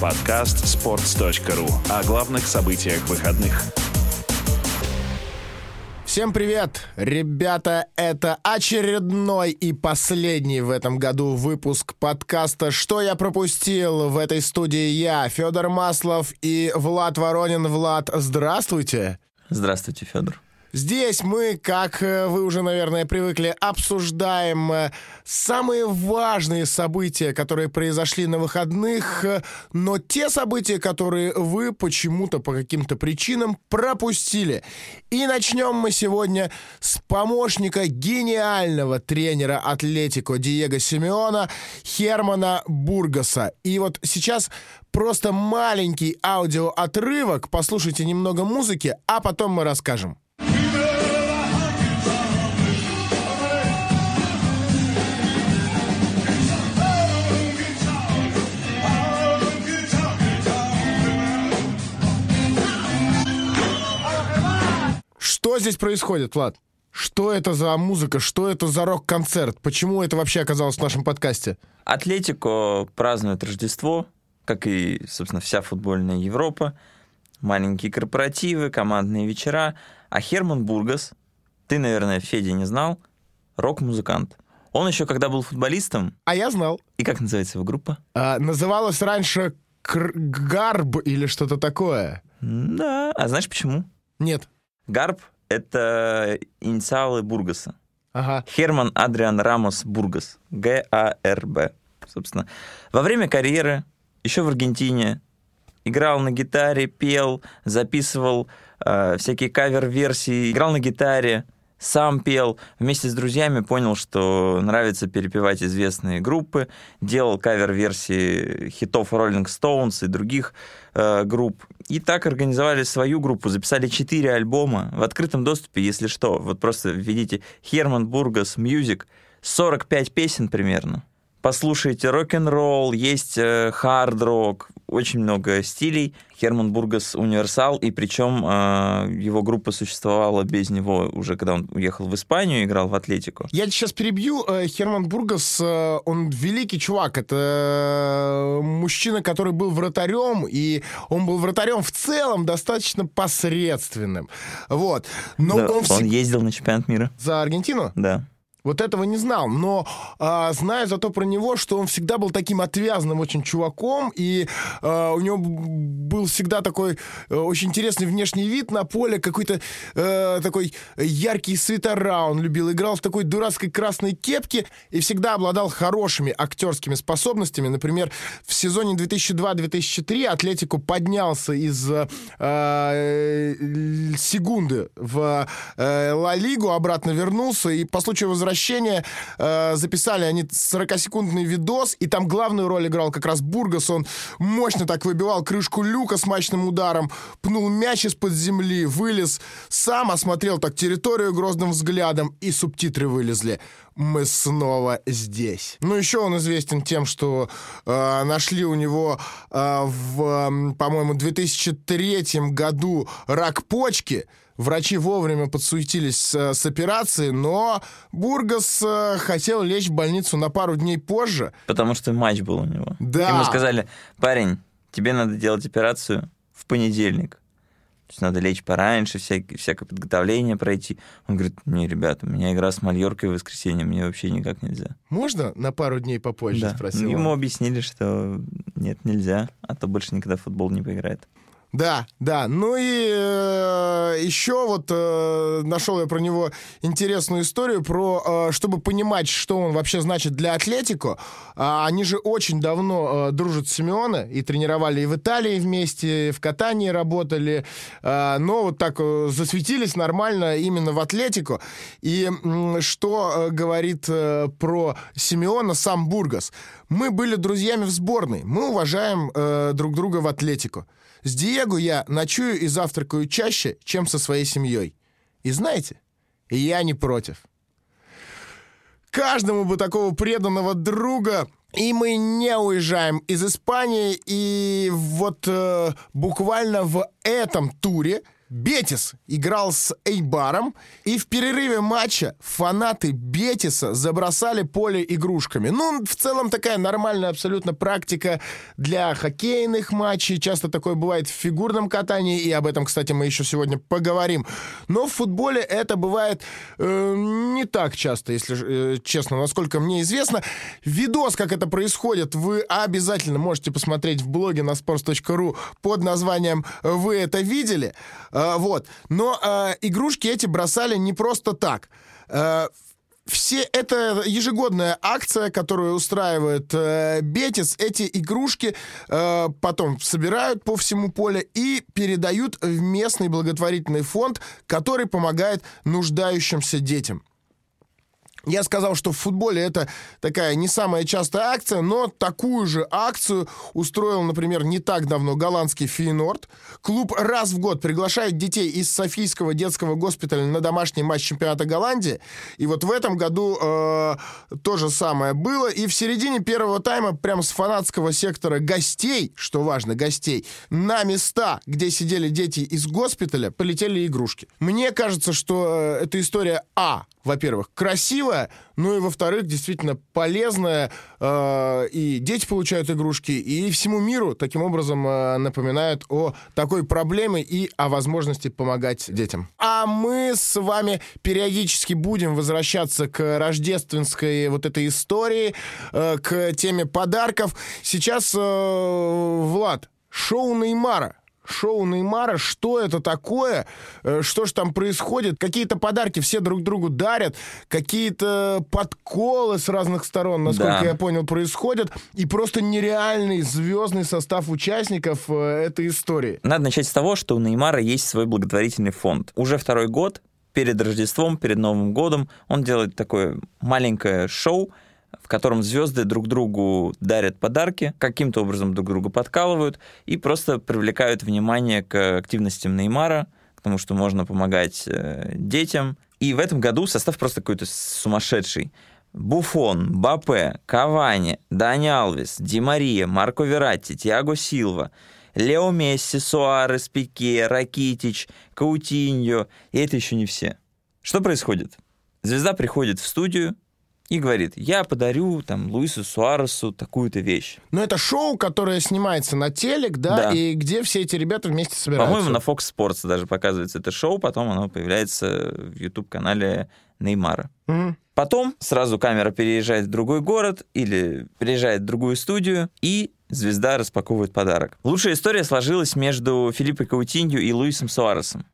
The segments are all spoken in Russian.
Подкаст sports.ru о главных событиях выходных. Всем привет! Ребята, это очередной и последний в этом году выпуск подкаста «Что я пропустил?» В этой студии я, Федор Маслов и Влад Воронин. Влад, здравствуйте! Здравствуйте, Федор. Здесь мы, как э, вы уже, наверное, привыкли, обсуждаем э, самые важные события, которые произошли на выходных, э, но те события, которые вы почему-то по каким-то причинам пропустили. И начнем мы сегодня с помощника гениального тренера Атлетико Диего Симеона Хермана Бургаса. И вот сейчас просто маленький аудиоотрывок, послушайте немного музыки, а потом мы расскажем. Что здесь происходит, Влад? Что это за музыка? Что это за рок-концерт? Почему это вообще оказалось в нашем подкасте? Атлетико празднует Рождество, как и, собственно, вся футбольная Европа. Маленькие корпоративы, командные вечера. А Херман Бургас, ты, наверное, Федя не знал, рок-музыкант. Он еще когда был футболистом... А я знал. И как называется его группа? А, называлась раньше Кр- Гарб или что-то такое. Да. А знаешь почему? Нет. Гарб — это инициалы Бургоса. Ага. Херман Адриан Рамос Бургос. Г-А-Р-Б. Собственно. Во время карьеры, еще в Аргентине, играл на гитаре, пел, записывал э, всякие кавер-версии, играл на гитаре, сам пел, вместе с друзьями понял, что нравится перепевать известные группы, делал кавер-версии хитов Rolling Stones и других э, групп. И так организовали свою группу, записали четыре альбома в открытом доступе, если что. Вот просто введите Херман Бургос Music, 45 песен примерно. Послушайте рок-н-ролл, есть э, хард-рок, очень много стилей. Херман Бургос универсал, и причем э, его группа существовала без него уже, когда он уехал в Испанию, играл в Атлетико. Я сейчас перебью. Э, Херман Бургос, э, он великий чувак. Это э, мужчина, который был вратарем, и он был вратарем в целом достаточно посредственным. Вот. Но Да, он, он всег- ездил на чемпионат мира. За Аргентину? Да. Вот этого не знал, но а, знаю зато про него, что он всегда был таким отвязным очень чуваком, и а, у него был всегда такой э, очень интересный внешний вид на поле, какой-то э, такой яркий свитера он любил, играл в такой дурацкой красной кепке и всегда обладал хорошими актерскими способностями. Например, в сезоне 2002-2003 Атлетику поднялся из э, э, секунды в э, Ла Лигу, обратно вернулся, и по случаю возвращения э, записали они 40-секундный видос, и там главную роль играл как раз Бургас, он мощно так выбивал крышку люка с мощным ударом, пнул мяч из-под земли, вылез, сам осмотрел так территорию грозным взглядом, и субтитры вылезли. Мы снова здесь. Ну, еще он известен тем, что э, нашли у него э, в, м, по-моему, 2003 году рак почки. Врачи вовремя подсуетились с, операцией, но Бургас э, хотел лечь в больницу на пару дней позже. Потому что матч был у него. Да. Ему сказали, парень, тебе надо делать операцию в понедельник. То есть надо лечь пораньше, всякое, всякое подготовление пройти. Он говорит, не, ребята, у меня игра с Мальоркой в воскресенье, мне вообще никак нельзя. Можно на пару дней попозже, Да. спросил он. Ему объяснили, что нет, нельзя, а то больше никогда в футбол не поиграет. Да, да. Ну и э, еще вот э, нашел я про него интересную историю про, э, чтобы понимать, что он вообще значит для Атлетико. А, они же очень давно э, дружат с Симеоне и тренировали и в Италии вместе, и в катании работали, э, но вот так э, засветились нормально именно в Атлетико. И м, что э, говорит э, про Симеона сам Бургас? Мы были друзьями в сборной, мы уважаем э, друг друга в Атлетико. С Диего я ночую и завтракаю чаще, чем со своей семьей. И знаете, я не против. Каждому бы такого преданного друга, и мы не уезжаем из Испании. И вот э, буквально в этом туре Бетис играл с Эйбаром, и в перерыве матча фанаты Бетиса забросали поле игрушками. Ну, в целом такая нормальная абсолютно практика для хоккейных матчей. Часто такое бывает в фигурном катании, и об этом, кстати, мы еще сегодня поговорим. Но в футболе это бывает э, не так часто, если э, честно, насколько мне известно. Видос, как это происходит, вы обязательно можете посмотреть в блоге на sports.ru под названием «Вы это видели?». Э, вот. Но э, игрушки эти бросали не просто так. Э, все это ежегодная акция, которую устраивает э, Бетис. Эти игрушки э, потом собирают по всему полю и передают в местный благотворительный фонд, который помогает нуждающимся детям. Я сказал, что в футболе это такая не самая частая акция, но такую же акцию устроил, например, не так давно голландский Фейнорд. Клуб раз в год приглашает детей из Софийского детского госпиталя на домашний матч чемпионата Голландии. И вот в этом году э, то же самое было. И в середине первого тайма прямо с фанатского сектора гостей, что важно, гостей, на места, где сидели дети из госпиталя, полетели игрушки. Мне кажется, что э, эта история А во-первых, красивая, ну и, во-вторых, действительно полезная. Э, и дети получают игрушки, и всему миру таким образом э, напоминают о такой проблеме и о возможности помогать детям. А мы с вами периодически будем возвращаться к рождественской вот этой истории, э, к теме подарков. Сейчас, э, Влад, шоу Неймара шоу Неймара, что это такое, э, что же там происходит, какие-то подарки все друг другу дарят, какие-то подколы с разных сторон, насколько Да. я понял, происходят, и просто нереальный звездный состав участников э, этой истории. Надо начать с того, что у Неймара есть свой благотворительный фонд. Уже второй год, перед Рождеством, перед Новым годом, он делает такое маленькое шоу, в котором звезды друг другу дарят подарки, каким-то образом друг друга подкалывают и просто привлекают внимание к активностям Неймара, к тому, что можно помогать э, детям. И в этом году состав просто какой-то сумасшедший. Буфон, Бапе, Кавани, Дани Алвес, Ди Мария, Марко Вератти, Тиаго Силва, Лео Месси, Суарес, Пике, Ракитич, Каутиньо. И это еще не все. Что происходит? Звезда приходит в студию и говорит, я подарю там Луису Суаресу такую-то вещь. Но это шоу, которое снимается на телек, да, Да. и где все эти ребята вместе собираются. По-моему, на Fox Sports даже показывается это шоу, потом оно появляется в YouTube-канале Неймара. Мгм. Потом сразу камера переезжает в другой город или переезжает в другую студию, и звезда распаковывает подарок. Лучшая история сложилась между Филиппо Каутиньо и Луисом Суаресом.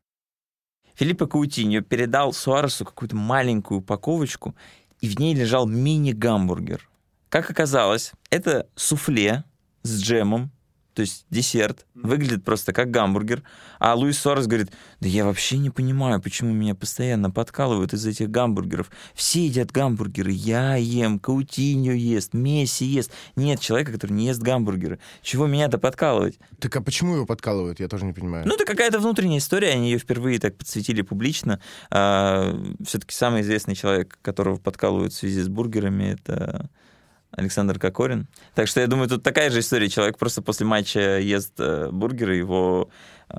Филиппо Каутиньо передал Суаресу какую-то маленькую упаковочку, и в ней лежал мини-гамбургер. Как оказалось, это суфле с джемом, то есть десерт, выглядит просто как гамбургер. А Луис Суарес говорит, да я вообще не понимаю, почему меня постоянно подкалывают из этих гамбургеров. Все едят гамбургеры, я ем, Каутиньо ест, Месси ест. Нет человека, который не ест гамбургеры. Чего меня-то подкалывать? Так а почему его подкалывают, я тоже не понимаю. Ну, это какая-то внутренняя история, они ее впервые так подсветили публично. все-таки самый известный человек, которого подкалывают в связи с бургерами, это Александр Кокорин. Так что я думаю, тут такая же история. Человек просто после матча ест э, бургеры, его э,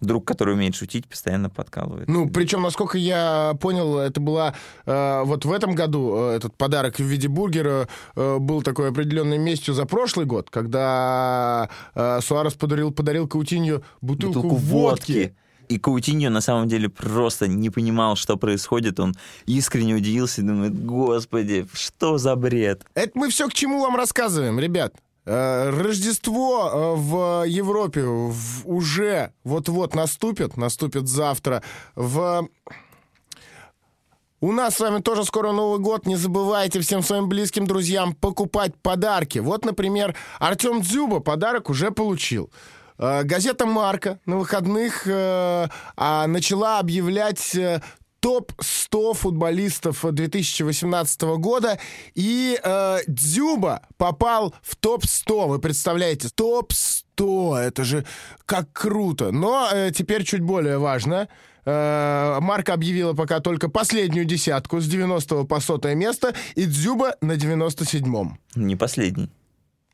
друг, который умеет шутить, постоянно подкалывает. Ну, причем, насколько я понял, это была э, вот в этом году э, этот подарок в виде бургера э, был такой определенной местью за прошлый год, когда э, Суарес подарил, подарил Каутинью бутылку, водки. И Каутиньо на самом деле просто не понимал, что происходит. Он искренне удивился и думает, господи, что за бред? Это мы все к чему вам рассказываем, ребят. Э, Рождество э, в Европе уже вот-вот наступит, наступит завтра. В... У нас с вами тоже скоро Новый год. Не забывайте всем своим близким друзьям покупать подарки. Вот, например, Артем Дзюба подарок уже получил. Э, Газета «Марка» на выходных э, а, начала объявлять э, топ-100 футболистов 2018 года, и э, Дзюба попал в топ-100, вы представляете, топ-100, это же как круто. Но э, теперь чуть более важно, Марка объявила пока только последнюю десятку с 90 по 100 место, и Дзюба на 97-м. Не последний.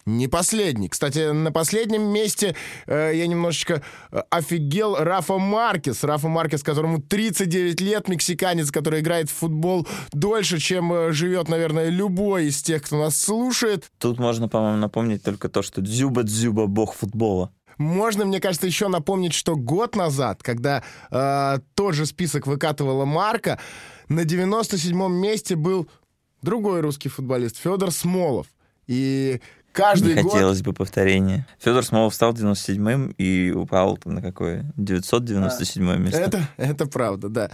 Не последний. Кстати, на последнем месте э, я немножечко э, офигел Рафа Маркес. Рафа Маркес, которому 39 лет, мексиканец, который играет в футбол дольше, чем э, живет, наверное, любой из тех, кто нас слушает. Тут можно, по-моему, напомнить только то, что Дзюба-Дзюба — бог футбола. Можно, мне кажется, еще напомнить, что год назад, когда э, тот же список выкатывала Марка, на 97-м месте был другой русский футболист Федор Смолов. И каждый Не год... хотелось бы повторения. Федор Смолов стал 97-м и упал на какое? 997 место. Это, это правда, да.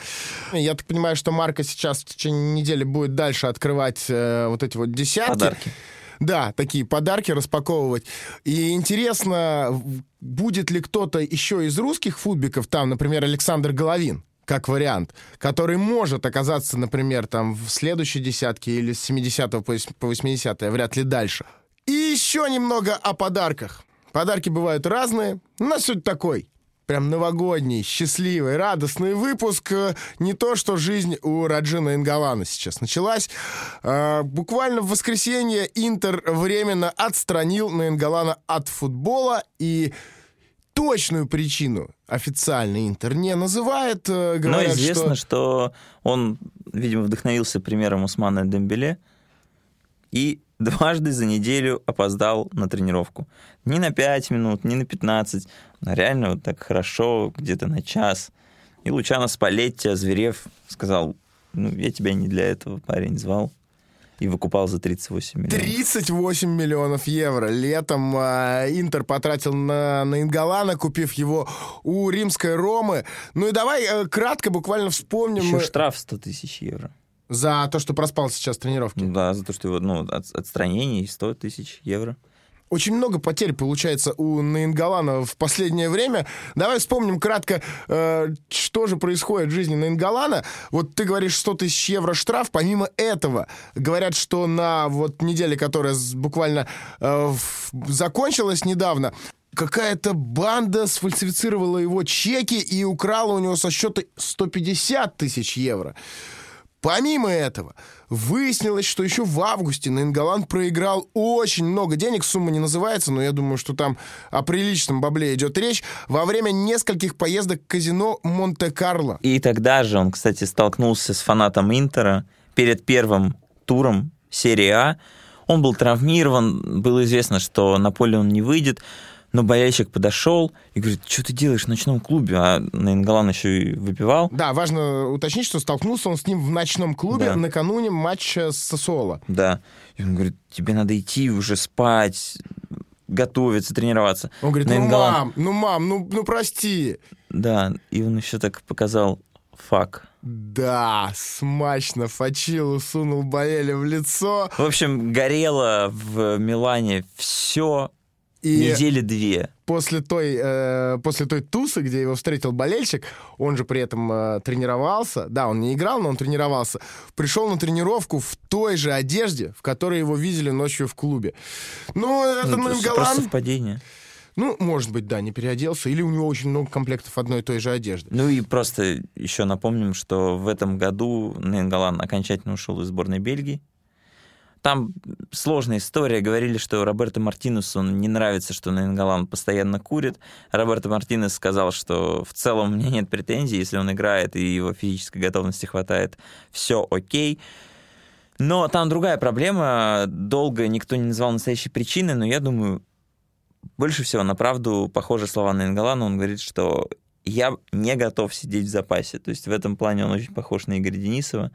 Я так понимаю, что Марка сейчас в течение недели будет дальше открывать э, вот эти вот десятки. Подарки. Да, такие подарки распаковывать. И интересно, будет ли кто-то еще из русских футбиков, там, например, Александр Головин, как вариант, который может оказаться, например, там в следующей десятке или с 70 по 80 вряд ли дальше. Еще немного о подарках. Подарки бывают разные. У нас сегодня такой прям новогодний, счастливый, радостный выпуск. Э, Не то, что жизнь у Раджина Ингалана сейчас началась. А, Буквально в воскресенье Интер временно отстранил Наингалана от футбола и точную причину официально Интер не называет. э, Но Говорят, известно, что... что... он, видимо, вдохновился примером Усмана Дембеле и дважды за неделю опоздал на тренировку. Не на 5 минут, не на 15, а реально вот так хорошо, где-то на час. И Лучано Спалетти, озверев, сказал, ну, я тебя не для этого, парень, звал. И выкупал за 38 миллионов. 38 миллионов евро. Летом а, Интер потратил на, на Ингалана, купив его у римской Ромы. Ну и давай э, кратко буквально вспомним Еще э, штраф 100 тысяч евро. За то, что проспал сейчас тренировки. Да, за то, что его, ну, от, отстранение и 100 тысяч евро. Очень много потерь получается у Наингалана в последнее время. Давай вспомним кратко, э, что же происходит в жизни Наингалана. Вот ты говоришь 100 тысяч евро штраф. Помимо этого, говорят, что на вот неделе, которая буквально э, закончилась недавно, какая-то банда сфальсифицировала его чеки и украла у него со счета 150 тысяч евро. Помимо этого, выяснилось, что еще в августе Наингалан проиграл очень много денег, сумма не называется, но я думаю, что там о приличном бабле идет речь, во время нескольких поездок в казино Монте-Карло. И тогда же он, кстати, столкнулся с фанатом Интера перед первым туром серии А. Он был травмирован, было известно, что на поле он не выйдет, но болельщик подошел и говорит, что ты делаешь в ночном клубе? А Наингалан еще и выпивал. Да, важно уточнить, что столкнулся он с ним в ночном клубе Да. накануне матча с Сосоло. Да. И он говорит, тебе надо идти уже спать, готовиться, тренироваться. Он говорит, ну, Наингалан- мам, ну, мам, ну, ну, прости. Да, и он еще так показал фак. Да, смачно Фачилу сунул Баэля в лицо. В общем, горело в Милане все И... недели две. после той, э, после той тусы, где его встретил болельщик, он же при этом э, тренировался. Да, он не играл, но он тренировался. Пришел на тренировку в той же одежде, в которой его видели ночью в клубе. Ну, это Ну, ну, просто совпадение. Ну, может быть, да, не переоделся. Или у него очень много комплектов одной и той же одежды. Ну и просто еще напомним, что в этом году Нейнгалан окончательно ушел из сборной Бельгии. Там сложная история. Говорили, что Роберто Мартинесу не нравится, что Нейнгалан постоянно курит. Роберто Мартинес сказал, что в целом у меня нет претензий, если он играет и его физической готовности хватает, все окей. Но там другая проблема. Долго никто не назвал настоящей причины, но я думаю, больше всего на правду похожи слова Нейнгалана. Он говорит, что я не готов сидеть в запасе. То есть в этом плане он очень похож на Игоря Денисова,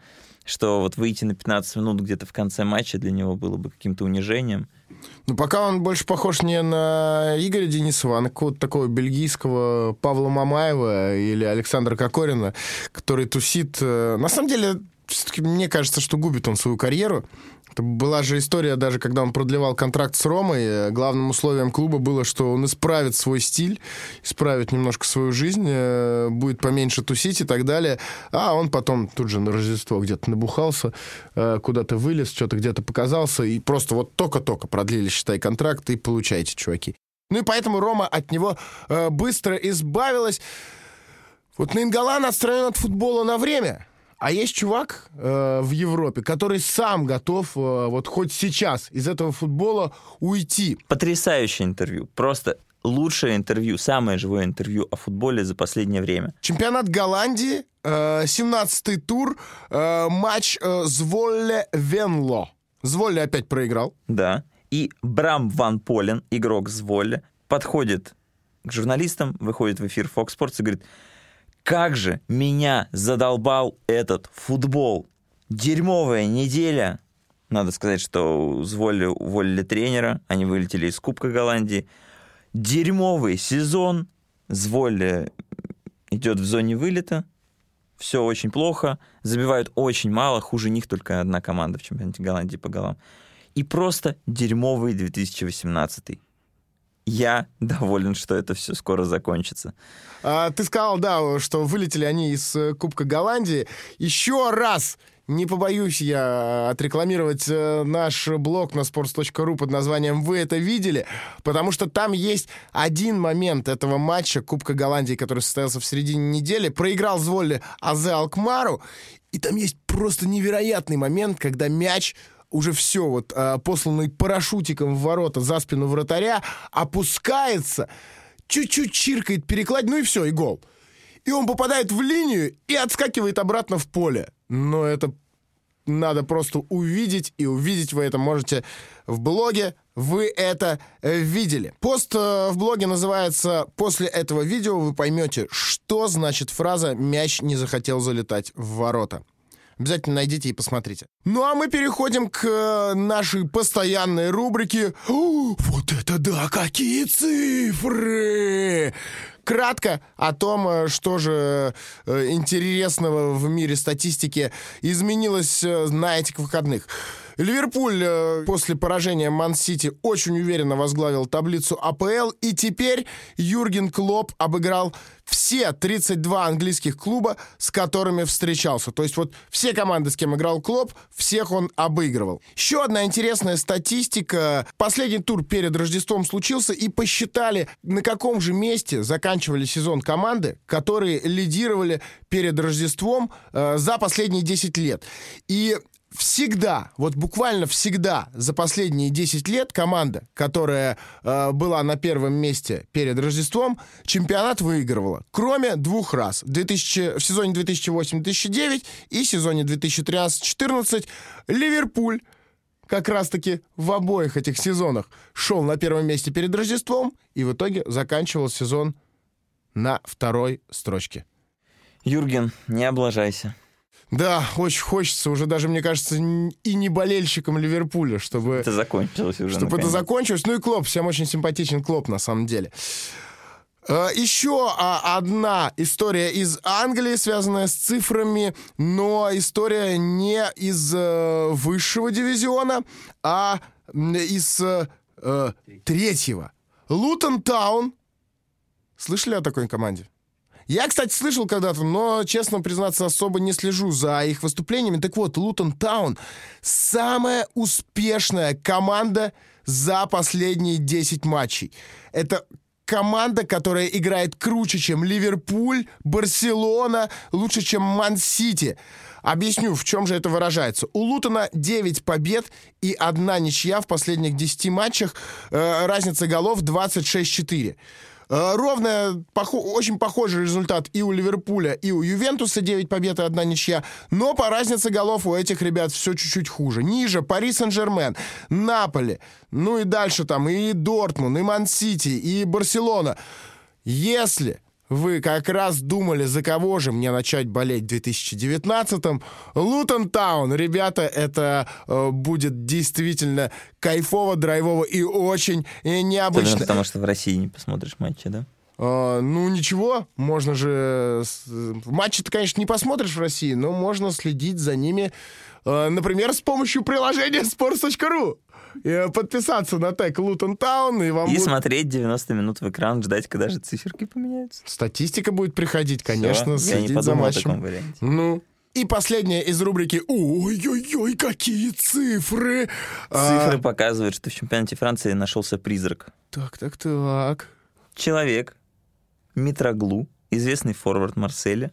что вот выйти на 15 минут где-то в конце матча для него было бы каким-то унижением. Ну, пока он больше похож не на Игоря Денисова, а на какого-то такого бельгийского Павла Мамаева или Александра Кокорина, который тусит. э, На самом деле, все-таки мне кажется, что губит он свою карьеру. Это была же история, даже когда он продлевал контракт с Ромой, э, главным условием клуба было, что он исправит свой стиль, исправит немножко свою жизнь, э, будет поменьше тусить и так далее. А он потом тут же на Рождество где-то набухался, э, куда-то вылез, что-то где-то показался, и просто вот только-только продлили, считай, контракт, и получайте, чуваки. Ну и поэтому Рома от него быстро избавилась. Вот Наингалан отстранен от футбола на время. А есть чувак э, в Европе, который сам готов э, вот хоть сейчас из этого футбола уйти. Потрясающее интервью. Просто лучшее интервью, самое живое интервью о футболе за последнее время. Чемпионат Голландии, э, 17-й тур, э, матч э, Зволле Венло. Зволле опять проиграл. Да. И Брам Ван Полен, игрок Зволле, подходит к журналистам, выходит в эфир Fox Sports и говорит, как же меня задолбал этот футбол. Дерьмовая неделя. Надо сказать, что Зволле уволили тренера, они вылетели из Кубка Голландии. Дерьмовый сезон. Зволле идет в зоне вылета. Все очень плохо. Забивают очень мало. Хуже них только одна команда в чемпионате Голландии по голам. И просто дерьмовый 2018. Я доволен, что это все скоро закончится. А, ты сказал, да, что вылетели они из э, Кубка Голландии. Еще раз не побоюсь я отрекламировать э, наш блог на sports.ru под названием «Вы это видели?», потому что там есть один момент этого матча Кубка Голландии, который состоялся в середине недели. Проиграл Зволли Азе Алкмару, и там есть просто невероятный момент, когда мяч уже все, вот э, посланный парашютиком в ворота за спину вратаря, опускается, чуть-чуть чиркает перекладь, ну и все, и гол. И он попадает в линию и отскакивает обратно в поле. Но это надо просто увидеть, и увидеть вы это можете в блоге. Вы это э, видели. Пост э, в блоге называется «После этого видео вы поймете, что значит фраза «мяч не захотел залетать в ворота». Обязательно найдите и посмотрите. Ну а мы переходим к э, нашей постоянной рубрике «О, «Вот это да, какие цифры!» Кратко о том, э, что же э, интересного в мире статистики изменилось на этих выходных. Ливерпуль э, после поражения Ман-Сити очень уверенно возглавил таблицу АПЛ, и теперь Юрген Клоп обыграл все 32 английских клуба, с которыми встречался. То есть вот все команды, с кем играл Клоп, всех он обыгрывал. Еще одна интересная статистика. Последний тур перед Рождеством случился, и посчитали, на каком же месте заканчивали сезон команды, которые лидировали перед Рождеством э, за последние 10 лет. И всегда, вот буквально всегда за последние 10 лет команда, которая э, была на первом месте перед Рождеством, чемпионат выигрывала. Кроме двух раз. 2000, в сезоне 2008-2009 и сезоне 2013-2014 Ливерпуль как раз-таки в обоих этих сезонах шел на первом месте перед Рождеством и в итоге заканчивал сезон на второй строчке. Юрген, не облажайся. Да, очень хочется, уже даже, мне кажется, и не болельщиком Ливерпуля, чтобы... Это закончилось уже. Чтобы наконец. это закончилось. Ну и Клоп, всем очень симпатичен Клоп, на самом деле. Э, Еще а, одна история из Англии, связанная с цифрами, но история не из э, высшего дивизиона, а из э, третьего. Лутон Таун. Слышали о такой команде? Я, кстати, слышал когда-то, но, честно признаться, особо не слежу за их выступлениями. Так вот, Лутон Таун — самая успешная команда за последние 10 матчей. Это команда, которая играет круче, чем Ливерпуль, Барселона, лучше, чем Ман-Сити. Объясню, в чем же это выражается. У Лутона 9 побед и одна ничья в последних 10 матчах. Э, разница голов 26-4. Э, ровно, похо очень похожий результат и у Ливерпуля, и у Ювентуса 9 побед и одна ничья, но по разнице голов у этих ребят все чуть-чуть хуже. Ниже Пари Сен-Жермен, Наполи, ну и дальше там и Дортмунд, и Ман-Сити, и Барселона. Если вы как раз думали, за кого же мне начать болеть в 2019-м. Лутон Таун, ребята, это э, будет действительно кайфово, драйвово и очень э, необычно. Особенно потому что в России не посмотришь матчи, да? Uh, ну ничего, можно же... Матчи ты, конечно, не посмотришь в России, но можно следить за ними, uh, например, с помощью приложения sports.ru и подписаться на тег Лутон Таун, и вам И будет... смотреть 90 минут в экран, ждать, когда же циферки поменяются. Статистика будет приходить, конечно, Все? следить Я не за матчем. Ну, и последняя из рубрики «Ой-ой-ой, какие цифры!» Цифры а... показывают, что в чемпионате Франции нашелся призрак. Так, так, так. Человек, Митроглу, известный форвард Марселя,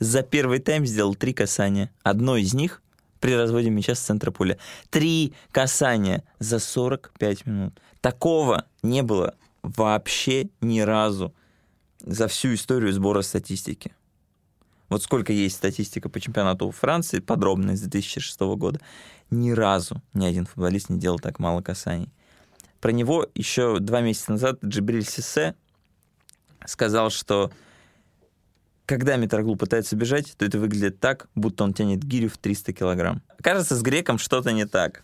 за первый тайм сделал три касания. Одно из них при разводе мяча с центра поля. Три касания за 45 минут. Такого не было вообще ни разу за всю историю сбора статистики. Вот сколько есть статистика по чемпионату Франции, подробная, с 2006 года, ни разу ни один футболист не делал так мало касаний. Про него еще два месяца назад Джибриль Сисе сказал, что когда Митроглу пытается бежать, то это выглядит так, будто он тянет гирю в 300 килограмм. Кажется, с греком что-то не так.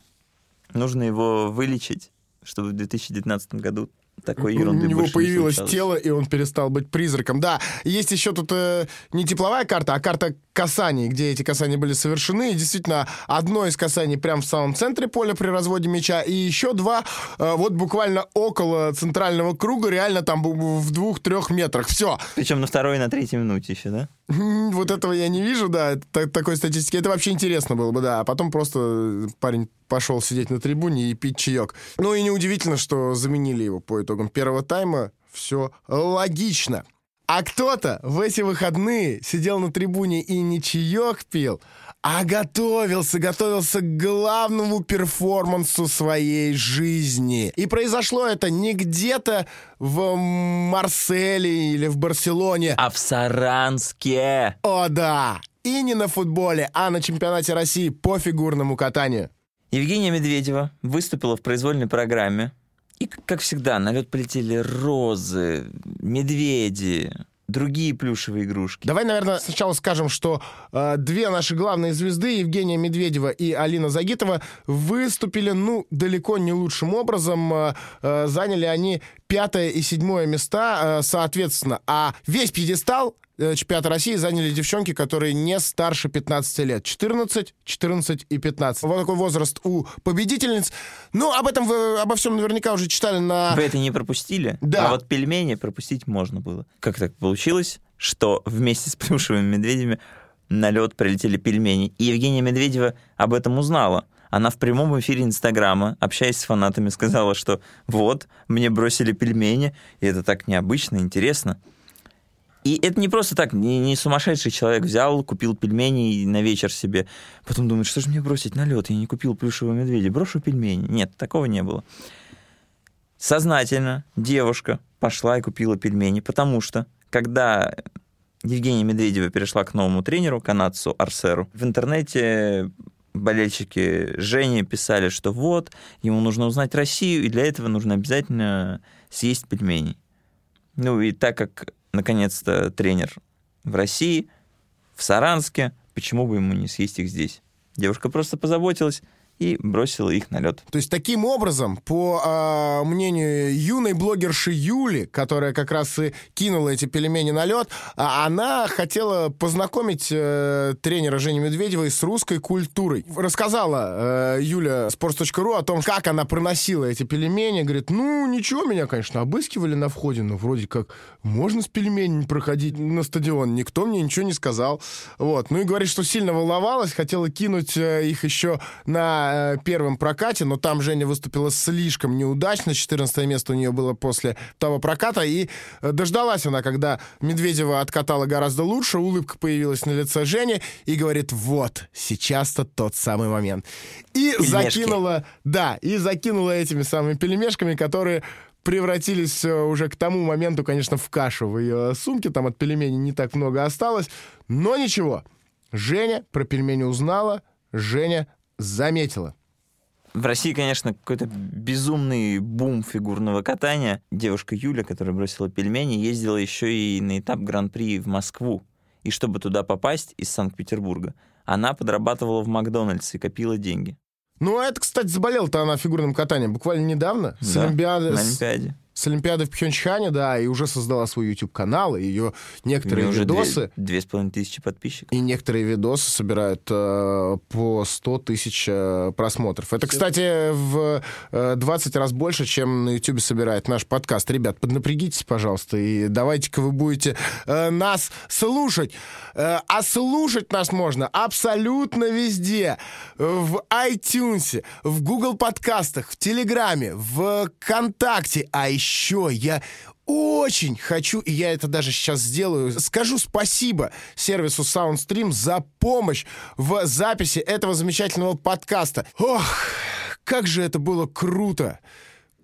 Нужно его вылечить, чтобы в 2019 году такой ерунды У него не появилось случалось. тело, и он перестал быть призраком. Да, есть еще тут э, не тепловая карта, а карта касаний, где эти касания были совершены. И действительно, одно из касаний прямо в самом центре поля при разводе мяча, и еще два э, вот буквально около центрального круга, реально там в двух-трех метрах. Все. Причем на второй и на третьей минуте еще, да? Вот этого я не вижу, да, та- такой статистики. Это вообще интересно было бы, да. А потом просто парень пошел сидеть на трибуне и пить чаек. Ну и неудивительно, что заменили его по итогам первого тайма. Все логично. А кто-то в эти выходные сидел на трибуне и не чаек пил, а готовился, готовился к главному перформансу своей жизни. И произошло это не где-то в Марселе или в Барселоне, А в Саранске о, да! И не на футболе, а на чемпионате России по фигурному катанию. Евгения Медведева выступила в произвольной программе. И, как всегда, на лед полетели розы, медведи, другие плюшевые игрушки. Давай, наверное, сначала скажем, что э, две наши главные звезды, Евгения Медведева и Алина Загитова, выступили, ну, далеко не лучшим образом. Э, э, заняли они пятое и седьмое места, э, соответственно. А весь пьедестал э, чемпионата России заняли девчонки, которые не старше 15 лет. 14, 14 и 15. Вот такой возраст у победительниц. Ну, об этом вы обо всем наверняка уже читали на... Вы это не пропустили? Да. А вот пельмени пропустить можно было. Как так получилось, что вместе с плюшевыми медведями на лед прилетели пельмени? И Евгения Медведева об этом узнала. Она в прямом эфире Инстаграма, общаясь с фанатами, сказала, что вот, мне бросили пельмени, и это так необычно, интересно. И это не просто так, не, не сумасшедший человек взял, купил пельмени на вечер себе, потом думает, что же мне бросить на лед, я не купил плюшевого медведя, брошу пельмени. Нет, такого не было. Сознательно девушка пошла и купила пельмени, потому что, когда Евгения Медведева перешла к новому тренеру, канадцу Арсеру, в интернете болельщики Жени писали, что вот, ему нужно узнать Россию, и для этого нужно обязательно съесть пельмени. Ну и так как, наконец-то, тренер в России, в Саранске, почему бы ему не съесть их здесь? Девушка просто позаботилась и бросила их на лед. То есть таким образом, по а, мнению юной блогерши Юли, которая как раз и кинула эти пельмени на лед, а, она хотела познакомить э, тренера Жени Медведевой с русской культурой. Рассказала э, Юля sports.ru о том, как она проносила эти пельмени. Говорит, ну ничего, меня, конечно, обыскивали на входе, но вроде как можно с пельменями проходить на стадион. Никто мне ничего не сказал. Вот. Ну и говорит, что сильно волновалась, хотела кинуть э, их еще на э, первом прокате, но там Женя выступила слишком неудачно. 14 место у нее было после того проката. И э, дождалась она, когда Медведева откатала гораздо лучше. Улыбка появилась на лице Жени и говорит, вот, сейчас-то тот самый момент. И Пельмешки. закинула, да, и закинула этими самыми пельмешками, которые превратились э, уже к тому моменту, конечно, в кашу в ее сумке. Там от пельменей не так много осталось. Но ничего. Женя про пельмени узнала, Женя заметила. В России, конечно, какой-то безумный бум фигурного катания. Девушка Юля, которая бросила пельмени, ездила еще и на этап Гран-при в Москву. И чтобы туда попасть из Санкт-Петербурга, она подрабатывала в Макдональдсе и копила деньги. Ну, а это, кстати, заболела-то она фигурным катанием буквально недавно. С, Да, Олимпиады, на с, Олимпиаде. С Олимпиады в Пхенчхане, да, и уже создала свой YouTube-канал, и ее некоторые две- видосы... две с половиной тысячи подписчиков. И некоторые видосы собирают э, по 100 тысяч э, просмотров. Это, кстати, в э, 20 раз больше, чем на YouTube собирает наш подкаст. Ребят, поднапрягитесь, пожалуйста, и давайте-ка вы будете э, нас слушать. Э, а слушать нас можно абсолютно везде. В iTunes, в Google подкастах, в Телеграме, в ВКонтакте, а еще еще я очень хочу, и я это даже сейчас сделаю, скажу спасибо сервису SoundStream за помощь в записи этого замечательного подкаста. Ох, как же это было круто!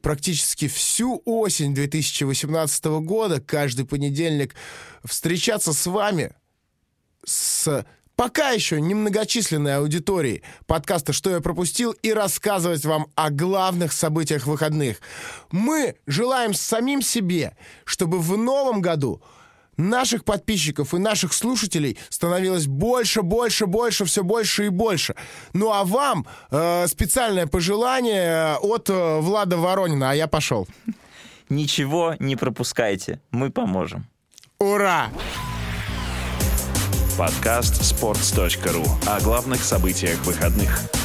практически всю осень 2018 года, каждый понедельник, встречаться с вами, с пока еще немногочисленной аудиторией подкаста «Что я пропустил» и рассказывать вам о главных событиях выходных. Мы желаем самим себе, чтобы в новом году наших подписчиков и наших слушателей становилось больше, больше, больше, все больше и больше. Ну а вам э, специальное пожелание от э, Влада Воронина, а я пошел. Ничего не пропускайте, мы поможем. Ура! Подкаст sports.ru о главных событиях выходных.